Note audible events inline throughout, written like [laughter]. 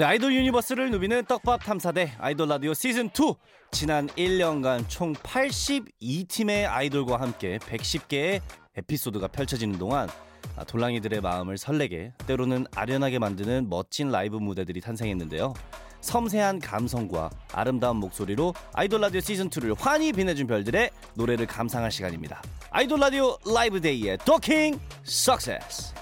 네, 아이돌 universe를 누비는 떡밥 탐사대 아이돌 라디오 시즌 2. 지난 1년간 총 82팀의 아이돌과 함께 110개의 에피소드가 펼쳐지는 동안 아, 돌랑이들의 마음을 설레게 때로는 아련하게 만드는 멋진 라이브 무대들이 탄생했는데요. 섬세한 감성과 아름다운 목소리로 아이돌 라디오 시즌 2를 환히 빛내준 별들의 노래를 감상할 시간입니다. 아이돌 라디오 라이브 day의 도킹 success.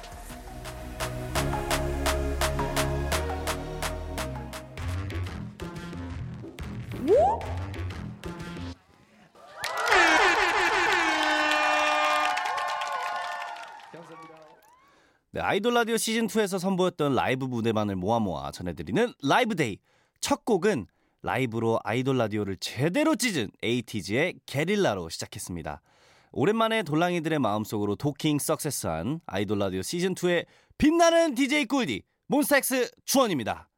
네, 아이돌 라디오 시즌 2에서 선보였던 라이브 무대만을 모아 모아 전해드리는 라이브 day. 첫 곡은 라이브로 아이돌 라디오를 제대로 찢은 에이티즈의 게릴라로 시작했습니다. 오랜만에 돌랑이들의 마음속으로 도킹 success한 아이돌 라디오 시즌 2의 빛나는 DJ 꿀디 몬스타엑스 주헌입니다.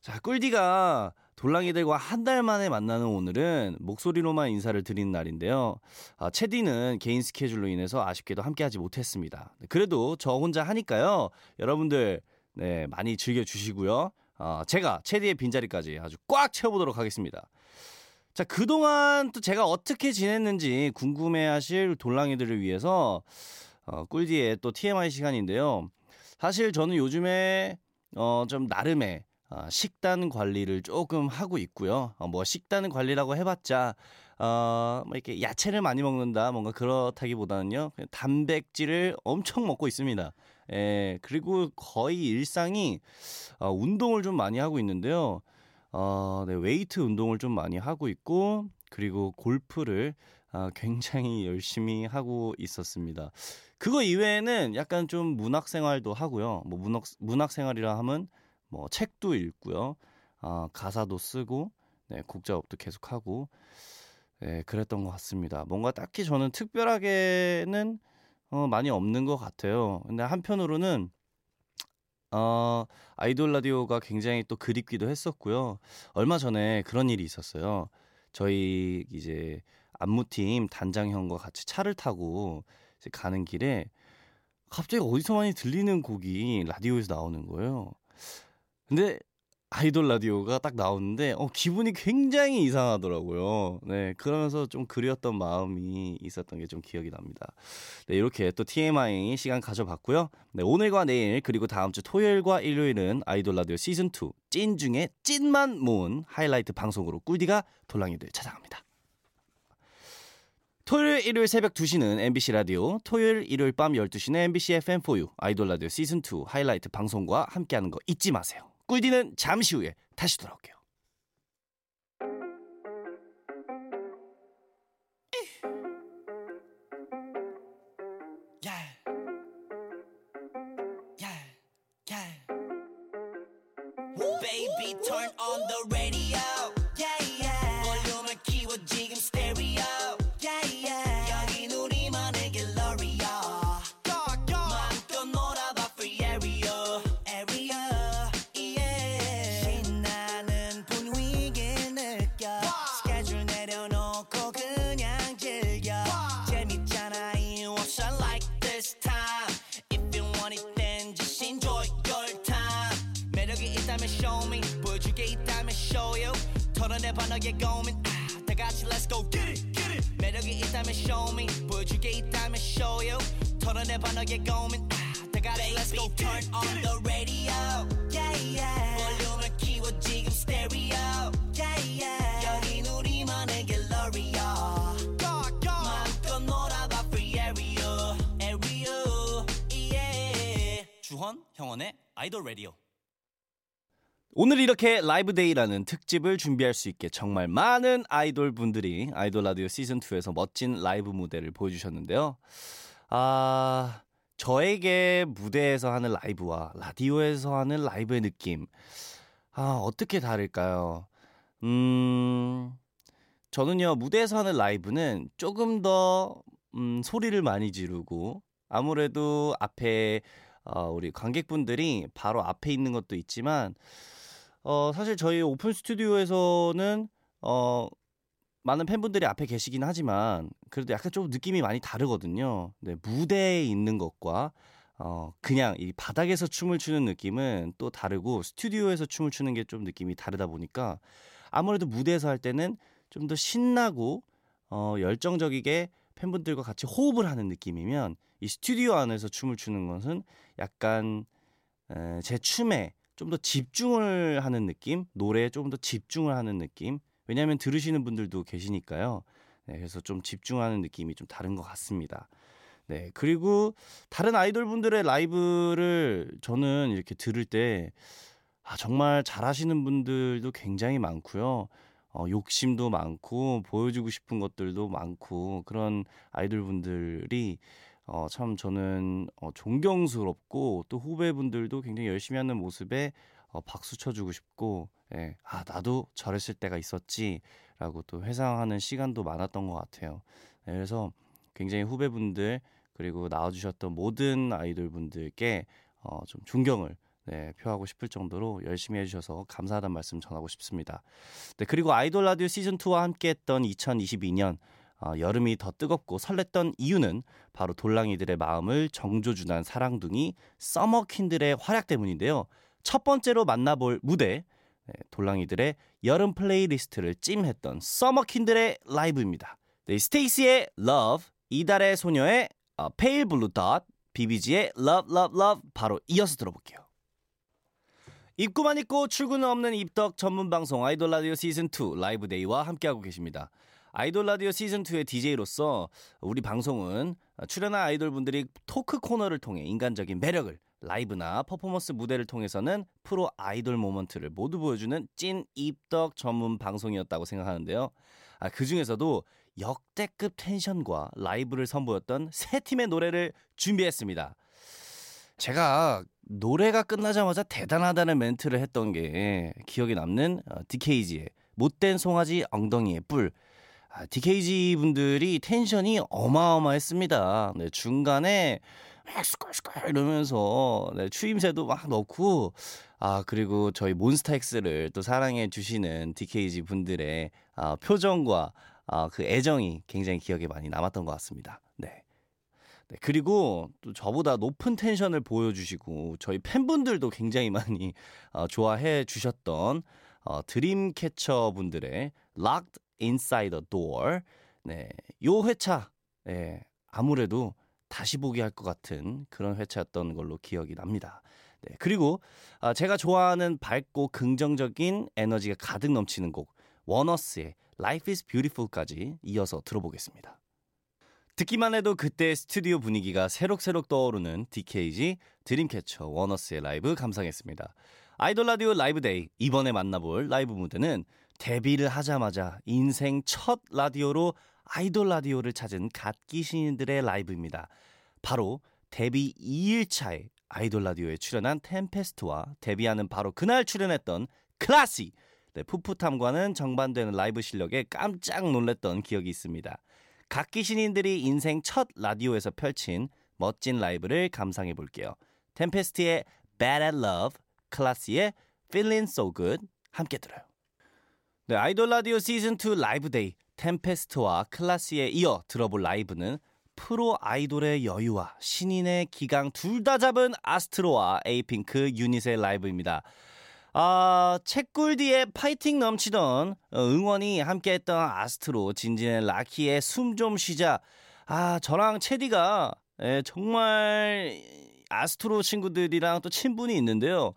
자, 꿀디가 돌랑이들과 한 달 만에 만나는 오늘은 목소리로만 인사를 드리는 날인데요. 아, 체디는 개인 스케줄로 인해서 아쉽게도 함께하지 못했습니다. 그래도 저 혼자 하니까요. 여러분들 네, 많이 즐겨주시고요. 어, 제가 체디의 빈자리까지 아주 꽉 채워보도록 하겠습니다. 자, 그동안 또 제가 어떻게 지냈는지 궁금해하실 돌랑이들을 위해서 어, 꿀디의 또 TMI 시간인데요. 사실 저는 요즘에 어, 좀 나름의 어, 식단 관리를 조금 하고 있고요. 어, 뭐 식단 관리라고 해봤자 어, 뭐 이렇게 야채를 많이 먹는다 뭔가 그렇다기보다는요 단백질을 엄청 먹고 있습니다. 예, 그리고 거의 일상이 어, 운동을 좀 많이 하고 있는데요. 어, 네, 웨이트 운동을 좀 많이 하고 있고 그리고 골프를 어, 굉장히 열심히 하고 있었습니다. 그거 이외에는 약간 좀 문학 생활도 하고요. 뭐 문학 문학 생활이라 하면 뭐 책도 읽고요. 어, 가사도 쓰고 네, 곡 작업도 계속 하고 네, 그랬던 것 같습니다. 뭔가 딱히 저는 특별하게는 어, 많이 없는 것 같아요. 근데 한편으로는 어, 아이돌 라디오가 굉장히 또 그립기도 했었고요. 얼마 전에 그런 일이 있었어요. 저희 이제 안무팀 단장형과 같이 차를 타고 이제 가는 길에 갑자기 어디서 많이 들리는 곡이 라디오에서 나오는 거예요. 근데 아이돌 라디오가 딱 나오는데 어, 기분이 굉장히 이상하더라고요. 네, 그러면서 좀 그리웠던 마음이 있었던 게 좀 기억이 납니다. 네, 이렇게 또 TMI 시간 가져봤고요. 네, 오늘과 내일 그리고 다음 주 토요일과 일요일은 아이돌 라디오 시즌 2 찐 중에 찐만 모은 하이라이트 방송으로 꿀디가 돌랑이들 찾아갑니다. 토요일, 일요일 새벽 2시는 MBC 라디오, 토요일, 일요일 밤 12시는 MBC FM4U 아이돌 라디오 시즌 2 하이라이트 방송과 함께하는 거 잊지 마세요. 꿀디는 잠시 후에 다시 돌아올게요. Baby, turn on the radio. 내봐 너의 고민 아, 다 같이 let's go get it get it 매력이 있다면 show me 보여줄 게 있다면 show you 털어내봐 너의 고민 아, 다 같이 let's go turn on the radio yeah yeah 볼륨을 키워 지금 stereo yeah yeah 여긴 우리만의 갤러리야 마음껏 놀아봐 free area area yeah 주헌, 형원의 아이돌 라디오. 오늘 이렇게 라이브 day라는 특집을 준비할 수 있게 정말 많은 아이돌 분들이 아이돌 라디오 시즌 2에서 멋진 라이브 무대를 보여주셨는데요. 아, 저에게 무대에서 하는 라이브와 라디오에서 하는 라이브의 느낌. 아, 어떻게 다를까요? 음, 저는요, 무대에서 하는 라이브는 조금 더, 음, 소리를 많이 지르고, 아무래도 앞에, 어, 우리 관객분들이 바로 앞에 있는 것도 있지만, 어, 사실 저희 오픈 스튜디오에서는, 어, 많은 팬분들이 앞에 계시긴 하지만, 그래도 약간 좀 느낌이 많이 다르거든요. 네, 무대에 있는 것과, 어, 그냥 이 바닥에서 춤을 추는 느낌은 또 다르고 스튜디오에서 춤을 추는 게 좀 느낌이 다르다 보니까 아무래도 무대에서 할 때는 좀 더 신나고 어, 열정적이게 팬분들과 같이 호흡을 하는 느낌이면 이 스튜디오 안에서 춤을 추는 것은 약간 에, 제 춤에 좀 더 집중을 하는 느낌, 노래에 조금 더 집중을 하는 느낌. 왜냐하면 들으시는 분들도 계시니까요. 네, 그래서 좀 집중하는 느낌이 좀 다른 것 같습니다. 네, 그리고 다른 아이돌 분들의 라이브를 저는 이렇게 들을 때 아, 정말 잘하시는 분들도 굉장히 많고요. 어, 욕심도 많고 보여주고 싶은 것들도 많고 그런 아이돌 분들이 어, 참 저는 어, 존경스럽고 또 후배분들도 굉장히 열심히 하는 모습에 어, 박수 쳐주고 싶고 예, 아 나도 저랬을 때가 있었지라고 또 회상하는 시간도 많았던 것 같아요. 네, 그래서 굉장히 후배분들 그리고 나와주셨던 모든 아이돌 분들께 어, 좀 존경을 네, 표하고 싶을 정도로 열심히 해주셔서 감사하다는 말씀 전하고 싶습니다. 네, 그리고 아이돌 라디오 시즌 2와 함께했던 2022년 어, 여름이 더 뜨겁고 설렜던 이유는 바로 돌랑이들의 마음을 정조준한 사랑둥이 summer queen들의 활약 때문인데요. 첫 번째로 만나볼 무대 네, 돌랑이들의 여름 playlist를 찜했던 summer queen들의 라이브입니다. 네, 스테이씨의 Love, 이달의 소녀의 어, Pale Blue Dot, 비비지의 Love Love Love 바로 이어서 들어볼게요. 입구만 있고 출구는 없는 입덕 전문 방송 아이돌 라디오 시즌 2 라이브 day와 함께하고 계십니다. 아이돌 라디오 시즌 2의 DJ로서 우리 방송은 출연한 아이돌 분들이 토크 코너를 통해 인간적인 매력을 라이브나 퍼포먼스 무대를 통해서는 프로 아이돌 moment를 모두 보여주는 찐 입덕 전문 방송이었다고 생각하는데요. 아, 그 중에서도 역대급 텐션과 라이브를 선보였던 세 팀의 노래를 준비했습니다. 제가 노래가 끝나자마자 대단하다는 멘트를 했던 게 기억에 남는 어, DKG의 못된 송아지 엉덩이의 뿔. 아, DKG 분들이 텐션이 어마어마했습니다. 네, 중간에 막 스컬스컬 이러면서 네, 추임새도 막 넣고 아 그리고 저희 몬스타엑스를 또 사랑해 주시는 DKG 분들의 아, 표정과 아, 그 애정이 굉장히 기억에 많이 남았던 것 같습니다. 네. 네, 그리고 또 저보다 높은 텐션을 보여주시고 저희 팬분들도 굉장히 많이 어, 좋아해 주셨던 어, 드림캐쳐 분들의 Locked Inside the Door. 네, 요 회차 네, 아무래도 다시 보기 할 것 같은 그런 회차였던 걸로 기억이 납니다. 네, 그리고 아, 제가 좋아하는 밝고 긍정적인 에너지가 가득 넘치는 곡 원어스의 Life is Beautiful까지 이어서 들어보겠습니다. 듣기만 해도 그때 스튜디오 분위기가 새록새록 떠오르는 DKZ 드림캐쳐 원어스의 라이브 감상했습니다. 아이돌 라디오 라이브 day 이번에 만나볼 라이브 무대는 데뷔를 하자마자 인생 첫 라디오로 아이돌 라디오를 찾은 갓기 신인들의 라이브입니다. 바로 데뷔 2일차에 아이돌 라디오에 출연한 템페스트와 데뷔하는 바로 그날 출연했던 클라씨 네, 풋풋함과는 정반대되는 라이브 실력에 깜짝 놀랐던 기억이 있습니다. 갓기 신인들이 인생 첫 라디오에서 펼친 멋진 라이브를 감상해 볼게요. 템페스트의 Bad at Love, 클라씨의 Feeling So Good 함께 들어요. 네, 아이돌 라디오 시즌 2 라이브 day 템페스트와 클라씨에 이어 들어볼 라이브는 프로 아이돌의 여유와 신인의 기강 둘 다 잡은 아스트로와 에이핑크 유닛의 라이브입니다. 아, 쩨꿀디의 파이팅 넘치던 어, 응원이 함께했던 아스트로 진진의 라키의 숨 좀 쉬자. 아, 저랑 쩨디가 예, 정말 아스트로 친구들이랑 또 친분이 있는데요.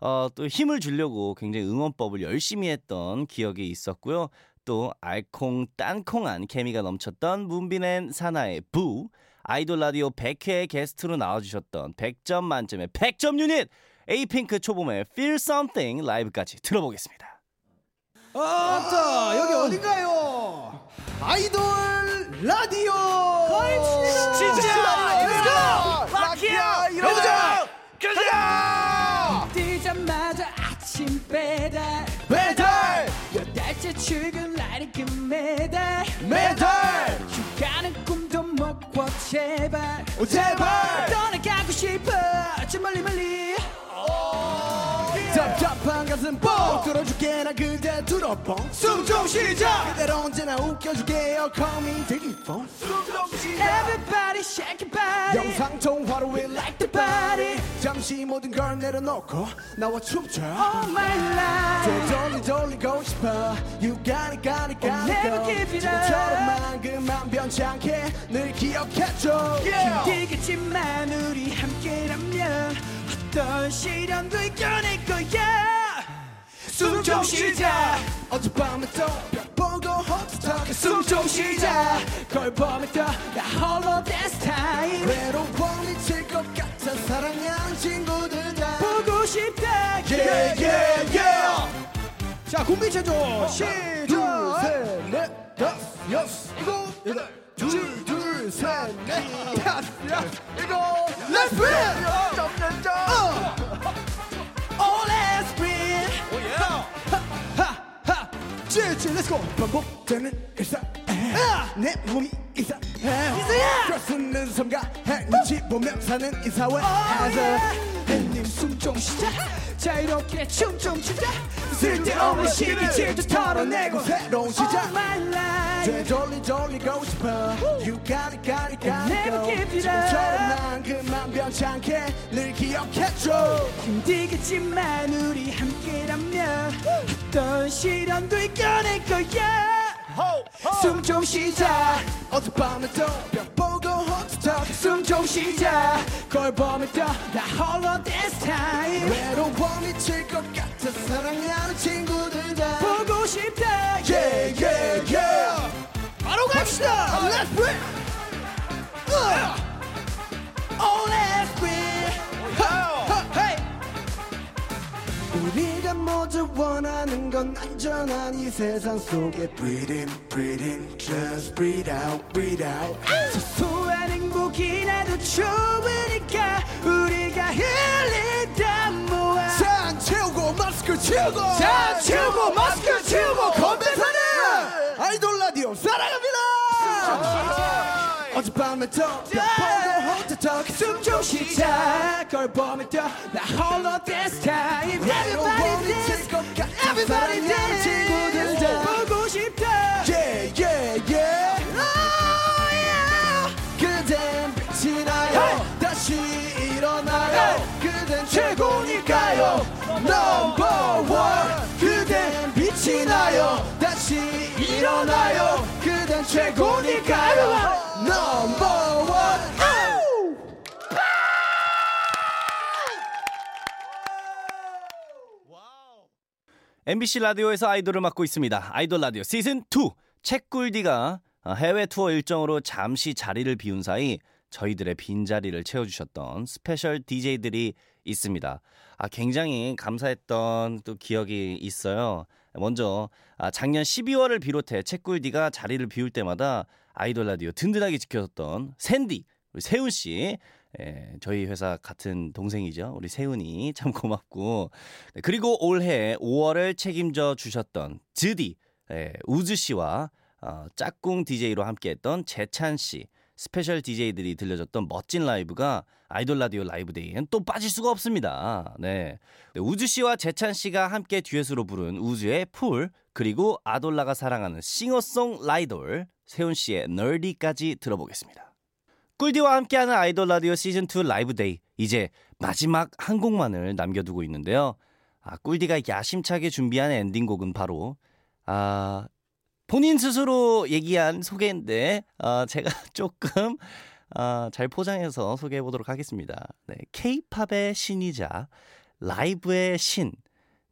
어, 또 힘을 주려고 굉장히 응원법을 열심히 했던 기억이 있었고요. 또 알콩달콩한 케미가 넘쳤던 문빈 and 산하의 Boo 아이돌 라디오 100회 게스트로 나와주셨던 100점 만점의 100점 유닛 에이핑크 초봄의 Feel Something 라이브까지 들어보겠습니다. 아따 여기 어딘가요? 아이돌 라디오. 진짜! 출근 라이크 매달. 메달! 휴가는 꿈도 못꿔 제발. 오, 제발 뻥 뚫어줄게 나 그대 들어뻥 숨좀 쉬자 그대로 언제나 웃겨줄게요 Call me take it phone Everybody shake your body body 영상 통화로 we like the body 잠시 모든 걸 내려놓고 나와 춤춰 all my life 되돌리 돌리고 싶어 You got it got it got it never give it up. 지금처럼만 그만 변치 않게 늘 기억해줘 yeah. 힘들겠지만 우리 함께라면 어떤 시련도 이겨낼 거야 숨 좀 쉬자 어젯밤에 또벽 보고 헛떡 숨좀 쉬자 걸 보면 또나 홀로 dance time 외로워 미칠 것 같아 사랑하는 친구들 다 보고 싶다 Yeah yeah yeah. 자 군비 체조. 시작. 둘셋넷 다섯 여섯 일곱 여덟 둘둘셋넷 다섯 여섯 일곱. Let's win Let's go. 반복되는 일상 내 몸이 이상해. 이상해! 그렇수는 삼가해. 눈치 보며 사는 이 사회에서 님숨 좀 쉬자 자유롭게 춤좀 추자. 쓸데없는 시기 질투 털어내고 새로운 All 시작. my life. 되돌리 돌리고 싶어. You got it got it got it go 지금처럼. 난 그만 변치 않게 늘 기억해줘. 힘들겠지만 우리 함께라면 어떤 시련도 이겨낼 거야. 숨 좀 쉬자. 어젯밤에 또벽 보고 헛떡 숨좀 쉬자. 걸 보면 또나 홀로 dance time 외로워 미칠 것 같아 사랑하는 친구들 다 보고 싶다 Yeah yeah yeah 바로 갑시다 Let's break All let's breathe Hey 우리가 모두 원하는 건 안전한 이 세상 속에 Breathe in, breathe in, just breathe out, breathe out 소소한 행복이라도 좋으 채우고! 잔 채우고 마스크 채우고 건배사는 아이돌 라디오 사랑합니다! 어젯밤에 또벽 보고 헛떡 숨좀 쉬자 걸 보면 또나 홀로 dance. time Everybody dance. Everybody dance 친구들 다 보고 싶다 Yeah yeah yeah. Oh yeah. 그댄 빛이 나요. 다시 일어나요. 그댄 최고니까요. Number 일어나요 그댄 최고니까요 Number one MBC 라디오에서 아이돌을 맡고 있습니다. 아이돌 라디오 시즌 2 쩨꿀디가 어, 해외 투어 일정으로 잠시 자리를 비운 사이 저희들의 빈자리를 채워주셨던 special DJ들이 있습니다. 아, 굉장히 감사했던 또 기억이 있어요. 먼저 아, 작년 12월을 비롯해 쩨꿀디가 자리를 비울 때마다 아이돌 라디오 든든하게 지켜줬던 샌디 우리 세훈 씨. 예, 저희 회사 같은 동생이죠. 우리 세훈이. 참 고맙고. 네, 그리고 올해 5월을 책임져 주셨던 드디 예, 우즈 씨와 어, 짝꿍 DJ로 함께했던 재찬 씨 special DJ들이 들려줬던 멋진 라이브가 아이돌 라디오 라이브 day엔 또 빠질 수가 없습니다. 네. 네, 우즈 씨와 재찬 씨가 함께 듀엣으로 부른 우즈의 풀 그리고 아돌라가 사랑하는 싱어송 라이돌 세훈 씨의 널디까지 들어보겠습니다. 꿀디와 함께하는 아이돌 라디오 시즌 2 라이브 데이 이제 마지막 한 곡만을 남겨두고 있는데요. 아, 꿀디가 야심차게 준비한 엔딩곡은 바로 아 본인 스스로 얘기한 소개인데 아, 제가 [laughs] 조금 아, 잘 포장해서 소개해 보도록 하겠습니다. 네, K-팝의 신이자 라이브의 신.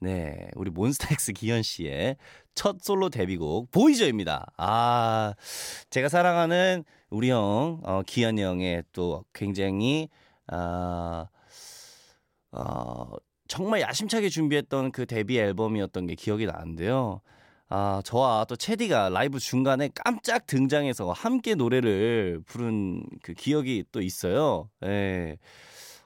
네, 우리 몬스타엑스 기현 씨의 첫 솔로 데뷔곡 보이저입니다. 아, 제가 사랑하는 우리 형 어, 기현 형의 또 굉장히 아, 어, 정말 야심차게 준비했던 그 데뷔 앨범이었던 게 기억이 나는데요. 아, 저와 또 체디가 라이브 중간에 깜짝 등장해서 함께 노래를 부른 그 기억이 또 있어요. 예.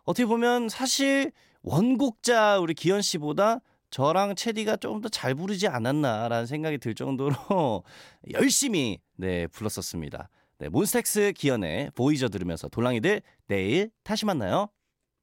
어떻게 보면 사실 원곡자 우리 기현 씨보다 저랑 체디가 조금 더 잘 부르지 않았나라는 생각이 들 정도로 [laughs] 열심히 네, 불렀었습니다. 네, 몬스텍스 기현의 보이저 들으면서 돌랑이들 내일 다시 만나요.